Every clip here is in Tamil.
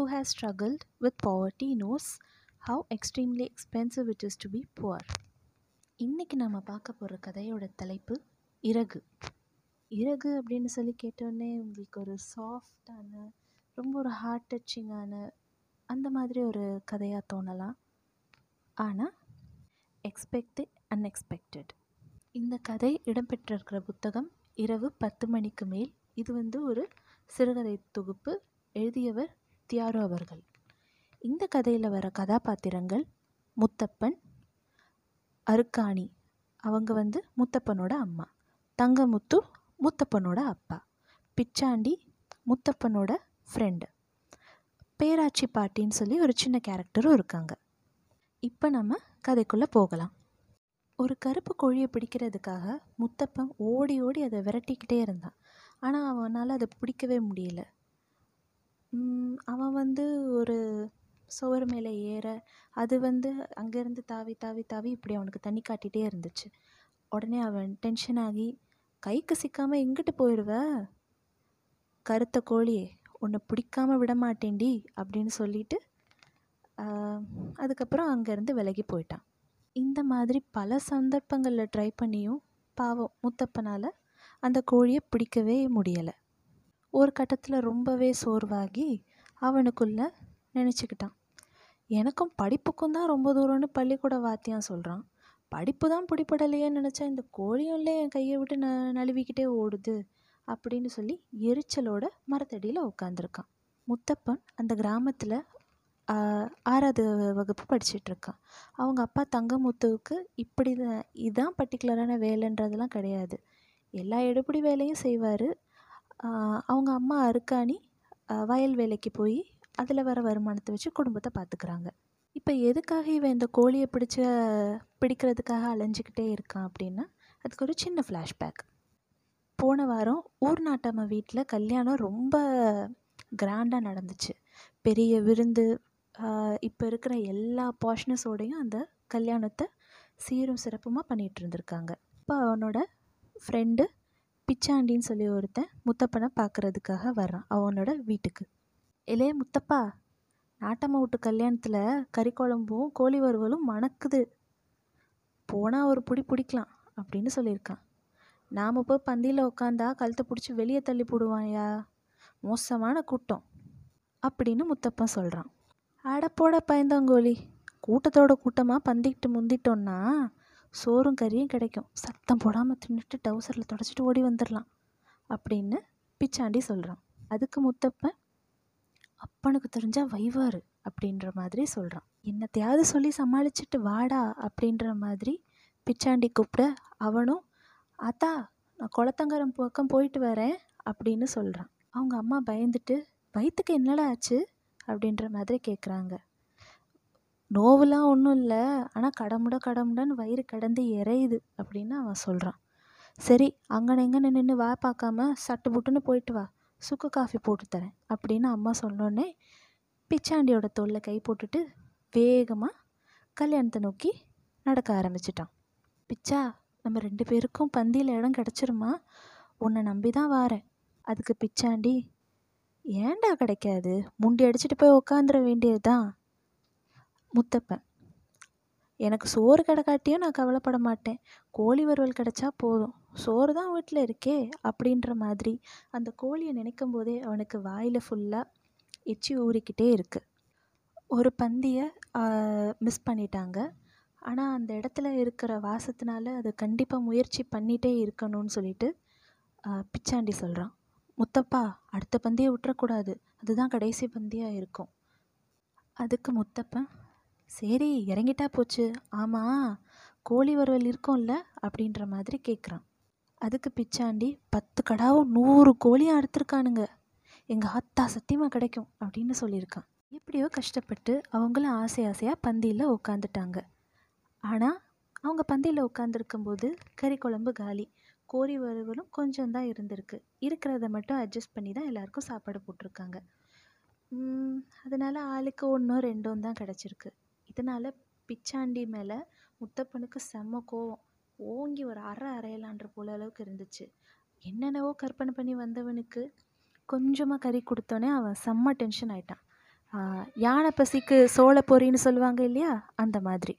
who has struggled with poverty knows how extremely expensive it is to be poor. இன்னைக்கு நம்ம பார்க்க போகிற கதையோட தலைப்பு இறகு. இறகு அப்படின்னு சொல்லி கேட்டோடனே உங்களுக்கு ஒரு சாஃப்டான ரொம்ப ஒரு ஹார்ட் டச்சிங்கான அந்த மாதிரி ஒரு கதையாக தோணலாம். ஆனால் எக்ஸ்பெக்ட் அன்எக்ஸ்பெக்டட் இந்த கதை இடம்பெற்றிருக்கிற புத்தகம் இரவு பத்து மணிக்கு மேல். இது வந்து ஒரு சிறுகதை தொகுப்பு. எழுதியவர் தியாரு அவர்கள். இந்த கதையில் வர கதாபாத்திரங்கள் முத்தப்பன் அருக்காணி. அவங்க வந்து முத்தப்பனோட அம்மா. தங்கமுத்து முத்தப்பனோட அப்பா. பிச்சாண்டி முத்தப்பனோட ஃப்ரெண்டு பேராச்சி பாட்டின்னு சொல்லி ஒரு சின்ன கேரக்டரும் இருக்காங்க. இப்போ நம்ம கதைக்குள்ளே போகலாம். ஒரு கருப்பு கோழியை பிடிக்கிறதுக்காக முத்தப்பன் ஓடி ஓடி அதை விரட்டிக்கிட்டே இருந்தான். ஆனால் அவனால் அதை பிடிக்கவே முடியல. அவன் வந்து ஒரு சுவர் மேலே ஏற அது வந்து அங்கேருந்து தாவி தாவி தாவி இப்படி அவனுக்கு தண்ணி காட்டிகிட்டே இருந்துச்சு. உடனே அவன் டென்ஷன் ஆகி கைக்கு சிக்காமல் எங்கிட்டு போயிடுவ? கருத்த கோழியே உன்னை பிடிக்காமல் விட மாட்டேன்டி அப்படின்னு சொல்லிட்டு அதுக்கப்புறம் அங்கேருந்து விலகி போயிட்டான். இந்த மாதிரி பல சந்தர்ப்பங்களில் ட்ரை பண்ணியும் பாவம் முத்தப்பனால் அந்த கோழியை பிடிக்கவே முடியலை. ஒரு கட்டத்தில் ரொம்பவே சோர்வாகி அவனுக்குள்ள நினச்சிக்கிட்டான். எனக்கும் படிப்புக்கும் தான் ரொம்ப தூரம்னு பள்ளிக்கூட வாத்தியான் சொல்கிறான் படிப்பு தான் பிடிப்படலையேன்னு நினச்சா இந்த கோழியும்ல என் கையை விட்டு ந நழுவிக்கிட்டே ஓடுது? அப்படின்னு சொல்லி எரிச்சலோட மரத்தடியில் உட்காந்துருக்கான் முத்தப்பன் அந்த கிராமத்தில் ஆறாவது வகுப்பு படிச்சிட்ருக்கான். அவங்க அப்பா தங்கமுத்துவுக்கு இப்படி தான் இதான் பர்டிகுலரான வேலைன்றதெல்லாம் கிடையாது. எல்லா எடுபடி வேலையும் செய்வார். அவங்க அம்மா அருக்காணி வயல் வேலைக்கு போய் அதில் வர வருமானத்தை வச்சு குடும்பத்தை பார்த்துக்குறாங்க இப்போ எதுக்காக இவன் இந்த கோழியை பிடிச்ச பிடிக்கிறதுக்காக அலைஞ்சிக்கிட்டே இருக்கான் அப்படின்னா அதுக்கு ஒரு சின்ன ஃப்ளாஷ்பேக் போன வாரம் ஊர் நாட்டம்மா வீட்டில் கல்யாணம் ரொம்ப கிராண்டாக நடந்துச்சு. பெரிய விருந்து இப்போ இருக்கிற எல்லா பாஷ்னஸோடையும் அந்த கல்யாணத்தை சீரும் சிறப்புமாக பண்ணிகிட்டு இருந்திருக்காங்க. இப்போ அவனோட ஃப்ரெண்டு பிச்சாண்டின்னு சொல்லி ஒருத்தன் முத்தப்பனை பார்க்கறதுக்காக வர்றான் அவனோட வீட்டுக்கு. இலே முத்தப்பா நாட்டம்மா வீட்டு கல்யாணத்தில் கறி குழம்பும் கோழி வறுவலும் மணக்குது. போனால் ஒரு பிடி பிடிக்கலாம் அப்படின்னு சொல்லியிருக்கான். நாம் போய் பந்தியில் உட்காந்தா கழுத்தை பிடிச்சி வெளியே தள்ளி போடுவாயா? மோசமான கூட்டம் அப்படின்னு முத்தப்பன் சொல்கிறான் அடப்போட பயந்தங்கோழி கூட்டத்தோட கூட்டமாக பந்திக்கிட்டு முந்திட்டோன்னா சோறும் கறியும் கிடைக்கும். சத்தம் போடாமல் தின்னுட்டு டவுசரில் தொடச்சிட்டு ஓடி வந்துடலாம் அப்படின்னு பிச்சாண்டி சொல்கிறான் அதுக்கு முத்தப்பன் அப்பனுக்கு தெரிஞ்சால் வைவார் அப்படின்ற மாதிரி சொல்கிறான் என்னத்தையாவது சொல்லி சமாளிச்சுட்டு வாடா அப்படின்ற மாதிரி பிச்சாண்டி கூப்பிட அவனும் அத்தா நான் குளத்தங்கரம் பக்கம் போயிட்டு வரேன் அப்படின்னு சொல்கிறான் அவங்க அம்மா பயந்துட்டு வயிற்றுக்கு என்னடா ஆச்சு? அப்படின்ற மாதிரி கேட்குறாங்க நோவுலாம் ஒன்றும் இல்லை. ஆனால் கடமுட கடமுடன்னு வயிறு கடந்து எரையுது அப்படின்னு அவன் சொல்கிறான் சரி அங்கன இங்கன நின்று வா பார்க்காம சட்டு புட்டுன்னு போயிட்டு வா. சுக்கு காஃபி போட்டு தரேன் அப்படின்னு அம்மா சொன்னோடனே பிச்சாண்டியோட தோளில் கை போட்டுட்டு வேகமாக கல்யாணத்தை நோக்கி நடக்க ஆரம்பிச்சிட்டான். பிச்சா நம்ம ரெண்டு பேருக்கும் பந்தியில் இடம் கிடச்சிருமா? உன்னை நம்பி தான் வாரேன். அதுக்கு பிச்சாண்டி ஏன்டா கிடைக்காது? முண்டி அடிச்சிட்டு போய் உக்காந்துட வேண்டியது தான் முத்தப்பன். எனக்கு சோறு கிடக்காட்டியும் நான் கவலைப்பட மாட்டேன். கோழி வறுவல் கிடைச்சா போதும். சோறு தான் வீட்டில் இருக்கே அப்படின்ற மாதிரி. அந்த கோழியை நினைக்கும் போதே அவனுக்கு வாயில் ஃபுல்லாக எச்சி ஊறிக்கிட்டே இருக்குது ஒரு பந்தியை மிஸ் பண்ணிட்டாங்க. ஆனால் அந்த இடத்துல இருக்கிற வாசத்தினால அது கண்டிப்பாக முயற்சி பண்ணிகிட்டே இருக்கணும்னு சொல்லிட்டு பிச்சாண்டி சொல்கிறான் முத்தப்பா அடுத்த பந்தியை விட்டுறக்கூடாது. அதுதான் கடைசி பந்தியாக இருக்கும். அதுக்கு முத்தப்பன் சரி இறங்கிட்டா போச்சு. ஆமாம் கோழி வறுவல் இருக்கும்ல அப்படின்ற மாதிரி கேட்குறான் அதுக்கு பிச்சாண்டி பத்து கடாவும் நூறு கோழியும் அறுத்துருக்கானுங்க. எங்கள் ஆத்தா சத்தியமாக கிடைக்கும் அப்படின்னு சொல்லியிருக்கான். எப்படியோ கஷ்டப்பட்டு அவங்களும் ஆசை ஆசையாக பந்தியில் உட்காந்துட்டாங்க ஆனால் அவங்க பந்தியில் உட்காந்துருக்கும்போது கறி குழம்பு காலி. கோழி வறுவலும் கொஞ்சம் தான் இருந்திருக்கு. இருக்கிறத மட்டும் அட்ஜஸ்ட் பண்ணி தான் எல்லாருக்கும் சாப்பாடு போட்டிருக்காங்க. அதனால் ஆளுக்கு ஒன்றோ ரெண்டும் தான் கிடச்சிருக்கு. இதனால் பிச்சாண்டி மேலே முத்தப்பனுக்கு செம்ம கோவம். ஓங்கி ஒரு அரை அரையலான்ற போல அளவுக்கு இருந்துச்சு. என்னென்னவோ கற்பனை பண்ணி வந்தவனுக்கு கொஞ்சமாக கறி கொடுத்தோன்னே அவன் செம்ம டென்ஷன் ஆயிட்டான். யானை பசிக்கு சோள பொறின்னு சொல்லுவாங்க இல்லையா? அந்த மாதிரி.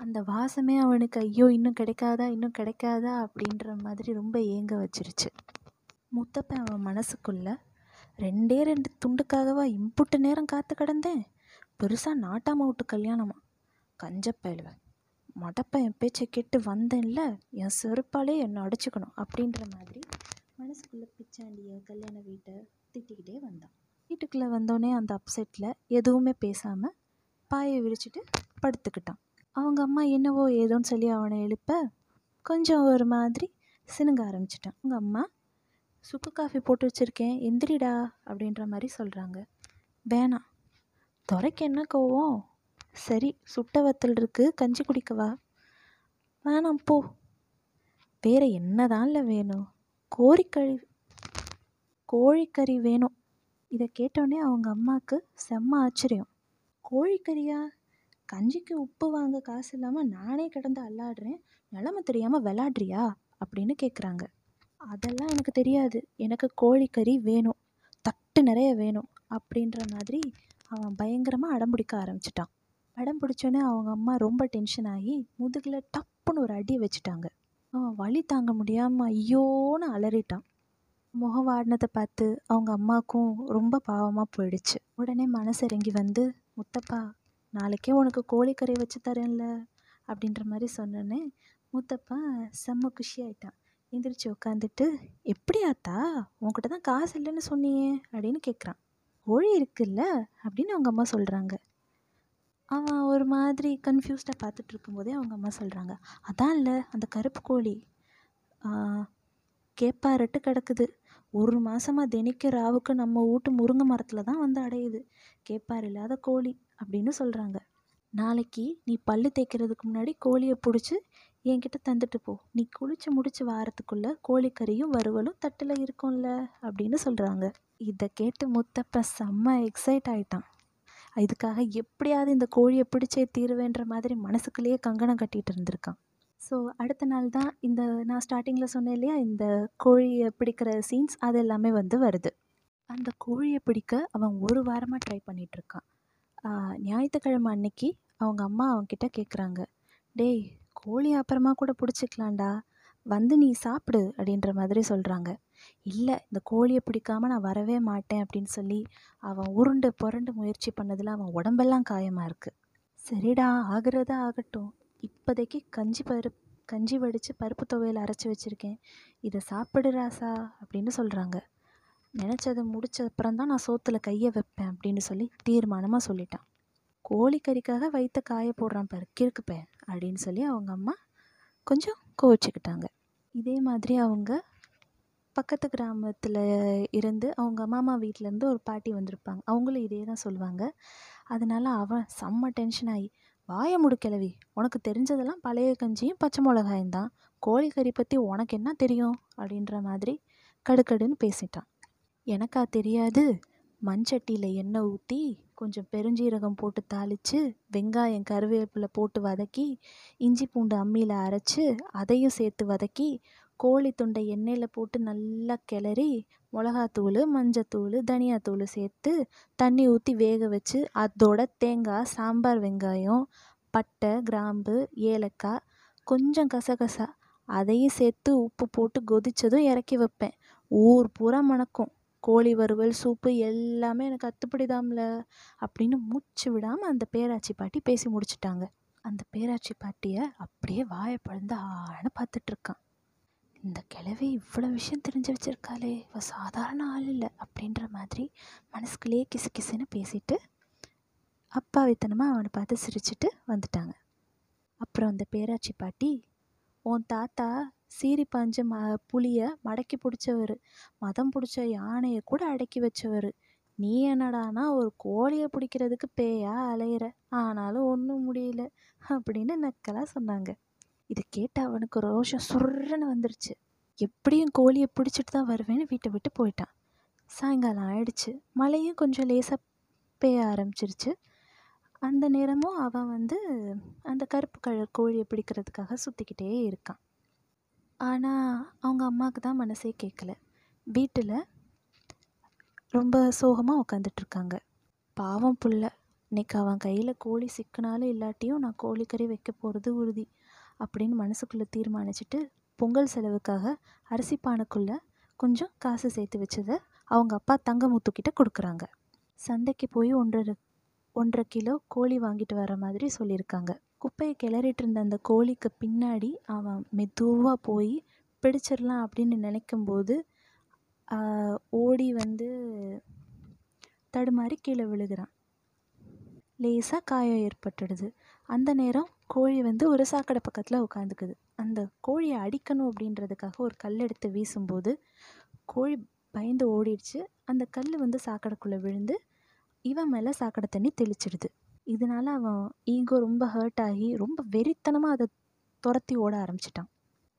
அந்த வாசமே அவனுக்கு ஐயோ இன்னும் கிடைக்காதா? இன்னும் கிடைக்காதா? அப்படின்ற மாதிரி ரொம்ப ஏங்க வச்சிருச்சு. முத்தப்பன் அவன் மனசுக்குள்ள ரெண்டே ரெண்டு துண்டுக்காகவா இம்புட்டு நேரம் காத்து கிடந்தேன்? பெருசாக நாட்டாம விட்டு கல்யாணமா? கஞ்சப்பயலுவ. மடப்ப என் பேச்சை கேட்டு வந்தேன்ல என் செருப்பாலே என்னை அடிச்சுக்கணும் அப்படின்ற மாதிரி மனசுக்குள்ளே பிச்சாண்டிய கல்யாண வீட்டை திட்டிக்கிட்டே வந்தான். வீட்டுக்குள்ளே வந்தோடனே அந்த அப்செட்டில் எதுவுமே பேசாமல் பாயை விரிச்சிட்டு படுத்துக்கிட்டான். அவங்க அம்மா என்னவோ ஏதோன்னு சொல்லி அவனை எழுப்ப கொஞ்சம் ஒரு மாதிரி சினுங்க ஆரம்பிச்சிட்டான். அவங்க அம்மா சுக்கு காஃபி போட்டு வச்சுருக்கேன் எந்திரிடா அப்படின்ற மாதிரி சொல்கிறாங்க வேணாம் துறைக்கு என்ன கோவம்? சரி சுட்ட வத்தல் இருக்கு கஞ்சி குடிக்கவா வேணாம் போ. வேற என்னதான்ல வேணும்? கோழிக்கறி கோழிக்கறி வேணும். இதை கேட்டோடனே அவங்க அம்மாவுக்கு செம்ம ஆச்சரியம். கோழிக்கறியா? கஞ்சிக்கு உப்பு வாங்க காசு இல்லாமல் நானே கிடந்து அல்லாடுறேன். நிலமை தெரியாமல் விளாட்றியா? அப்படின்னு கேட்குறாங்க அதெல்லாம் எனக்கு தெரியாது. எனக்கு கோழிக்கறி வேணும். தட்டு நிறைய வேணும். அப்படின்ற மாதிரி அவன் பயங்கரமாக அடம் பிடிக்க ஆரம்பிச்சிட்டான். அடம் பிடிச்சோன்னே அவங்க அம்மா ரொம்ப டென்ஷன் ஆகி முதுகில் டப்புன்னு ஒரு அடி வச்சுட்டாங்க. அவன் வலி தாங்க முடியாமல் ஐயோன்னு அலறிட்டான். முகம் வாடினதை பார்த்து அவங்க அம்மாவுக்கும் ரொம்ப பாவமாக போயிடுச்சு. உடனே மனசு இறங்கி வந்து முத்தப்பா நாளைக்கே உனக்கு கோழிக்கறி வச்சு தரேன்ல அப்படின்ற மாதிரி சொன்னோன்னே முத்தப்பா செம்ம குஷி ஆயிட்டான் எந்திரிச்சு உட்காந்துட்டு எப்படியாத்தா உன்கிட்ட தான் காசு இல்லைன்னு சொன்னியே அப்படின்னு கேட்குறான் கோழி இருக்குல்ல அப்படின்னு அவங்க அம்மா சொல்கிறாங்க அவன் ஒரு மாதிரி கன்ஃபியூஸ்டாக பார்த்துட்டு இருக்கும்போதே அவங்க அம்மா சொல்கிறாங்க அதான் இல்லை அந்த கருப்பு கோழி. கேப்பாரட்டு கிடக்குது. ஒரு மாதமாக தினிக்க ராவுக்கு நம்ம வீட்டு முருங்கை மரத்தில் தான் வந்து அடையுது. கேப்பார் இல்லாத கோழி அப்படின்னு சொல்கிறாங்க நாளைக்கு நீ பல்லு தேய்க்கிறதுக்கு முன்னாடி கோழியை பிடிச்சி என்கிட்ட தந்துட்டு போ. நீ குளிச்சு முடிச்சு வாரத்துக்குள்ளே கோழிக்கறியும் வறுவலும் தட்டில் இருக்கும்ல அப்படின்னு சொல்கிறாங்க இதை கேட்டு முத்தப்ப செம்ம எக்ஸைட் ஆயிட்டான். இதுக்காக எப்படியாவது இந்த கோழியை பிடிச்சே தீருவேன்ற மாதிரி மனசுக்குள்ளேயே கங்கணம் கட்டிகிட்டு இருந்திருக்கான். ஸோ அடுத்த நாள் தான் இந்த நான் ஸ்டார்டிங்கில் சொன்னேன் இல்லையா இந்த கோழியை பிடிக்கிற சீன்ஸ் அது எல்லாமே வந்து வருது. அந்த கோழியை பிடிக்க அவன் ஒரு வாரமாக ட்ரை பண்ணிகிட்ருக்கான் ஞாயிற்றுக்கிழமை அன்னைக்கு அவங்க அம்மா அவன்கிட்ட கேட்குறாங்க டேய் கோழி அப்புறமா கூட பிடிச்சிக்கலாம்டா. வந்து நீ சாப்பிடு அப்படின்ற மாதிரி சொல்கிறாங்க இல்லை இந்த கோழியை பிடிக்காம நான் வரவே மாட்டேன் அப்படின்னு சொல்லி அவன் உருண்டு புரண்டு முயற்சி பண்ணதில் அவன் உடம்பெல்லாம் காயமாக இருக்குது சரிடா ஆகிறதா ஆகட்டும். இப்போதைக்கு கஞ்சி பருப்பு கஞ்சி வடித்து பருப்பு துவையல் அரைச்சி வச்சுருக்கேன். இதை சாப்பிடு ராசா அப்படின்னு சொல்கிறாங்க நினச்சதை முடிச்ச அப்புறம் தான் நான் சோத்தில் கையை வைப்பேன் அப்படின்னு சொல்லி தீர்மானமாக சொல்லிட்டான். கோழிக்கறிக்காக வயிற்ற காய போடுறான் பாரு கிறுக்குப்பேன் அப்படின்னு சொல்லி அவங்க அம்மா கொஞ்சம் கோவிச்சுக்கிட்டாங்க. இதே மாதிரி அவங்க பக்கத்து கிராமத்தில் இருந்து அவங்க மாமா வீட்டிலேருந்து ஒரு பாட்டி வந்திருப்பாங்க. அவங்களும் இதே தான் சொல்லுவாங்க. அதனால் அவன் செம்ம டென்ஷன் ஆகி வாய முடுக்கிழவி உனக்கு தெரிஞ்சதெல்லாம் பழைய கஞ்சியும் பச்சை மிளகாயும் தான். கோழிக்கறி பற்றி உனக்கு என்ன தெரியும்? அப்படின்ற மாதிரி கடுக்கடுன்னு பேசிட்டான். எனக்கா தெரியாது. மண்சட்டியில் எண்ணெய் ஊற்றி கொஞ்சம் பெருஞ்சீரகம் போட்டு தாளித்து வெங்காயம் கருவேப்பிலை போட்டு வதக்கி இஞ்சி பூண்டு அம்மியில் அரைச்சி அதையும் சேர்த்து வதக்கி கோழி துண்டை எண்ணெயில் போட்டு நல்லா கிளறி மிளகாத்தூள் மஞ்சத்தூள் தனியாத்தூள் சேர்த்து தண்ணி ஊற்றி வேக வச்சு அதோட தேங்காய் சாம்பார் வெங்காயம் பட்டை கிராம்பு ஏலக்காய் கொஞ்சம் கசகசா அதையும் சேர்த்து உப்பு போட்டு கொதித்ததும் இறக்கி வைப்பேன். ஊர் பூரா மணக்கும். கோழி வறுவல் சூப்பு எல்லாமே எனக்கு அத்துப்படிதாம்ல அப்படின்னு மூச்சு விடாமல் அந்த பேராச்சி பாட்டி பேசி முடிச்சிட்டாங்க. அந்த பேராச்சி பாட்டியை அப்படியே வாயை பழந்து ஆழ பார்த்துட்ருக்கான் இந்த கிழவி இவ்வளோ விஷயம் தெரிஞ்சு வச்சுருக்காளே இவ சாதாரண ஆள் இல்லை அப்படின்ற மாதிரி மனசுக்குள்ளேயே கிசு கிசுன்னு பேசிட்டு அப்பாவித்தனமாக அவனை பார்த்து சிரிச்சிட்டு வந்துட்டாங்க. அப்புறம் அந்த பேராச்சி பாட்டி உன் தாத்தா சீறி பாஞ்ச ம புளியை மடக்கி பிடிச்சவர். மதம் பிடிச்ச யானையை கூட அடக்கி வச்சவர். நீ என்னடானா ஒரு கோழியை பிடிக்கிறதுக்கு பேயா அலையிற? ஆனாலும் ஒன்றும் முடியல அப்படின்னு நக்கலாக சொன்னாங்க. இதை கேட்டு அவனுக்கு ரோஷம் சுர்றன்னு வந்துருச்சு. எப்படியும் கோழியை பிடிச்சிட்டு தான் வருவேன்னு வீட்டை விட்டு போயிட்டான். சாயங்காலம் ஆயிடுச்சு. மழையும் கொஞ்சம் லேசாக பெய்ய ஆரம்பிச்சிருச்சு. அந்த நேரமும் அவன் வந்து அந்த கருப்பு கலர் கோழியை பிடிக்கிறதுக்காக சுற்றிக்கிட்டே இருக்கான். ஆனால் அவங்க அம்மாவுக்கு தான் மனசே கேட்கல வீட்டில் ரொம்ப சோகமாக உட்காந்துட்ருக்காங்க பாவம் புள்ள. இன்னைக்கு அவன் கையில் கோழி சிக்கினாலும் இல்லாட்டியும் நான் கோழிக்கறி வைக்க போகிறது உறுதி அப்படின்னு மனசுக்குள்ளே தீர்மானிச்சுட்டு பொங்கல் செலவுக்காக அரிசி பானைக்குள்ளே கொஞ்சம் காசு சேர்த்து வச்சதை அவங்க அப்பா தங்கமுத்துக்கிட்ட கொடுக்குறாங்க. சந்தைக்கு போய் ஒன்றரை ஒன்றரை கிலோ கோழி வாங்கிட்டு வர மாதிரி சொல்லியிருக்காங்க. குப்பையை கிளறிட்டு இருந்த அந்த கோழிக்கு பின்னாடி அவன் மெதுவாக போய் பிடிச்சிடலாம் அப்படின்னு நினைக்கும்போது ஓடி வந்து தடுமாறி கீழே விழுகிறான். லேசாக காயம் ஏற்பட்டுடுது. அந்த நேரம் கோழி வந்து ஒரு சாக்கடை பக்கத்தில் உட்காந்துக்குது அந்த கோழியை அடிக்கணும் அப்படின்றதுக்காக ஒரு கல் எடுத்து வீசும்போது கோழி பயந்து ஓடிடுச்சு. அந்த கல் வந்து சாக்கடைக்குள்ளே விழுந்து இவன் மேலே சாக்கடை தண்ணி தெளிச்சிடுது. இதனால அவன் ஈகோ ரொம்ப ஹர்ட் ஆகி ரொம்ப வெறித்தனமாக அதை துரத்தி ஓட ஆரம்பிச்சிட்டான்.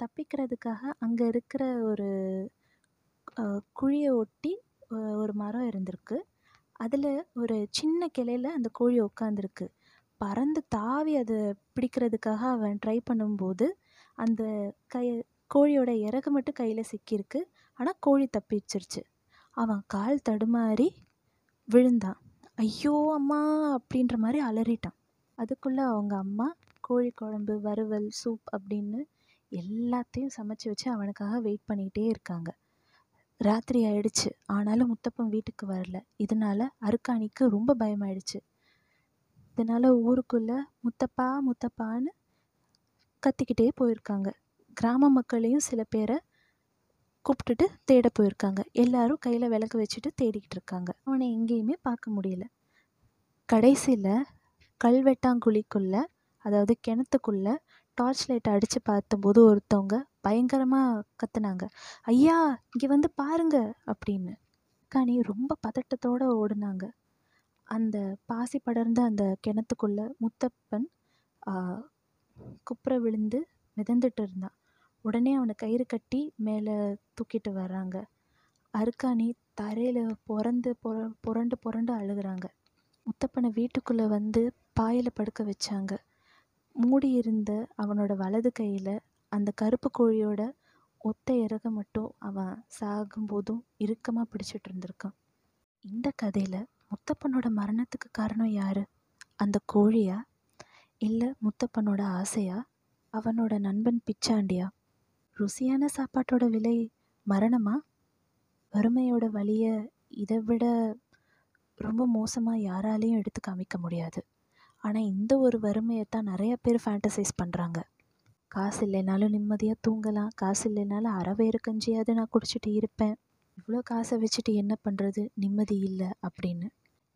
தப்பிக்கிறதுக்காக அங்கே இருக்கிற ஒரு குழியை ஒட்டி ஒரு மரம் இருந்திருக்கு. அதில் ஒரு சின்ன கிளையில அந்த கோழி உட்காந்துருக்கு பறந்து தாவி அதை பிடிக்கிறதுக்காக அவன் ட்ரை பண்ணும்போது அந்த கை கோழியோட இறகு மட்டும் கையில் சிக்கியிருக்கு. ஆனால் கோழி தப்பிச்சிருச்சு அவன் கால் தடுமாறி விழுந்தான். ஐயோ அம்மா அப்படின்ற மாதிரி அலறிட்டான். அதுக்குள்ளே அவங்க அம்மா கோழி குழம்பு வறுவல் சூப் அப்படின்னு எல்லாத்தையும் சமைச்சு வச்சு அவனுக்காக வெயிட் பண்ணிக்கிட்டே இருக்காங்க. ராத்திரி ஆயிடுச்சு. ஆனாலும் முத்தப்பன் வீட்டுக்கு வரல. இதனால அருக்காணிக்கு ரொம்ப பயமாயிடுச்சு. இதனால ஊருக்குள்ள முத்தப்பா முத்தப்பான்னு கத்திக்கிட்டே போயிருக்காங்க. கிராம மக்களையும் சில பேரை கூப்பிட்டுட்டு தேட போயிருக்காங்க. எல்லாரும் கையில் விளக்கு வச்சுட்டு தேடிக்கிட்டு இருக்காங்க. அவனை எங்கேயுமே பார்க்க முடியல. கடைசியில் கல்வெட்டாங்குழிக்குள்ள அதாவது கிணத்துக்குள்ள டார்ச் லைட் அடித்து பார்த்தபோது ஒருத்தவங்க பயங்கரமாக கத்துனாங்க. ஐயா இங்கே வந்து பாருங்க அப்படின்னு. கனி ரொம்ப பதட்டத்தோடு ஓடுனாங்க. அந்த பாசி படர்ந்த அந்த கிணத்துக்குள்ள முத்தப்பன் குப்புற விழுந்து மிதந்துட்டு இருந்தான். உடனே அவனை கயிறு கட்டி மேலே தூக்கிட்டு வர்றாங்க. அருக்காணி தரையில் புரந்து புர புரண்டு புரண்டு அழுகுறாங்க. முத்தப்பனை வீட்டுக்குள்ளே வந்து பாயில் படுக்க வச்சாங்க. மூடி இருந்த அவனோட வலது கையில் அந்த கருப்பு கோழியோட ஒத்த இறக மட்டும் அவன் சாகும்போதும் இறுக்கமாக பிடிச்சிட்டு இருந்திருக்கான். இந்த கதையில் முத்தப்பனோட மரணத்துக்கு காரணம் யார்? அந்த கோழியா? இல்லை முத்தப்பனோட ஆசையா? அவனோட நண்பன் பிச்சாண்டியா? ருசியான சாப்பாட்டோட விலை மரணமா? வறுமையோட வலியை இதை விட ரொம்ப மோசமாக யாராலையும் எடுத்து காமிக்க முடியாது. ஆனால் இந்த ஒரு வறுமையை தான் நிறைய பேர் ஃபேண்டசைஸ் பண்ணுறாங்க காசு இல்லைனாலும் நிம்மதியாக தூங்கலாம். காசு இல்லைனாலும் அறவேறு கஞ்சியாவது நான் குடிச்சிட்டு இருப்பேன். இவ்வளோ காசை வச்சுட்டு என்ன பண்ணுறது நிம்மதி இல்லை அப்படின்னு.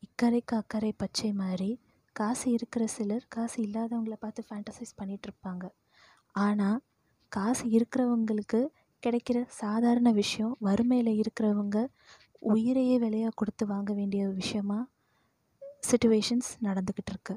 இக்கரைக்கு அக்கறை பச்சை மாதிரி. காசு இருக்கிற சிலர் காசு இல்லாதவங்கள பார்த்து ஃபேண்டசைஸ் பண்ணிகிட்ருப்பாங்க இருப்பாங்க. ஆனால் காசு இருக்கிறவங்களுக்கு கிடைக்கிற சாதாரண விஷயம் வறுமையில் இருக்கிறவங்க உயிரையே விலையாக கொடுத்து வாங்க வேண்டிய விஷயமா சுச்சுவேஷன்ஸ் நடந்துக்கிட்டு இருக்குது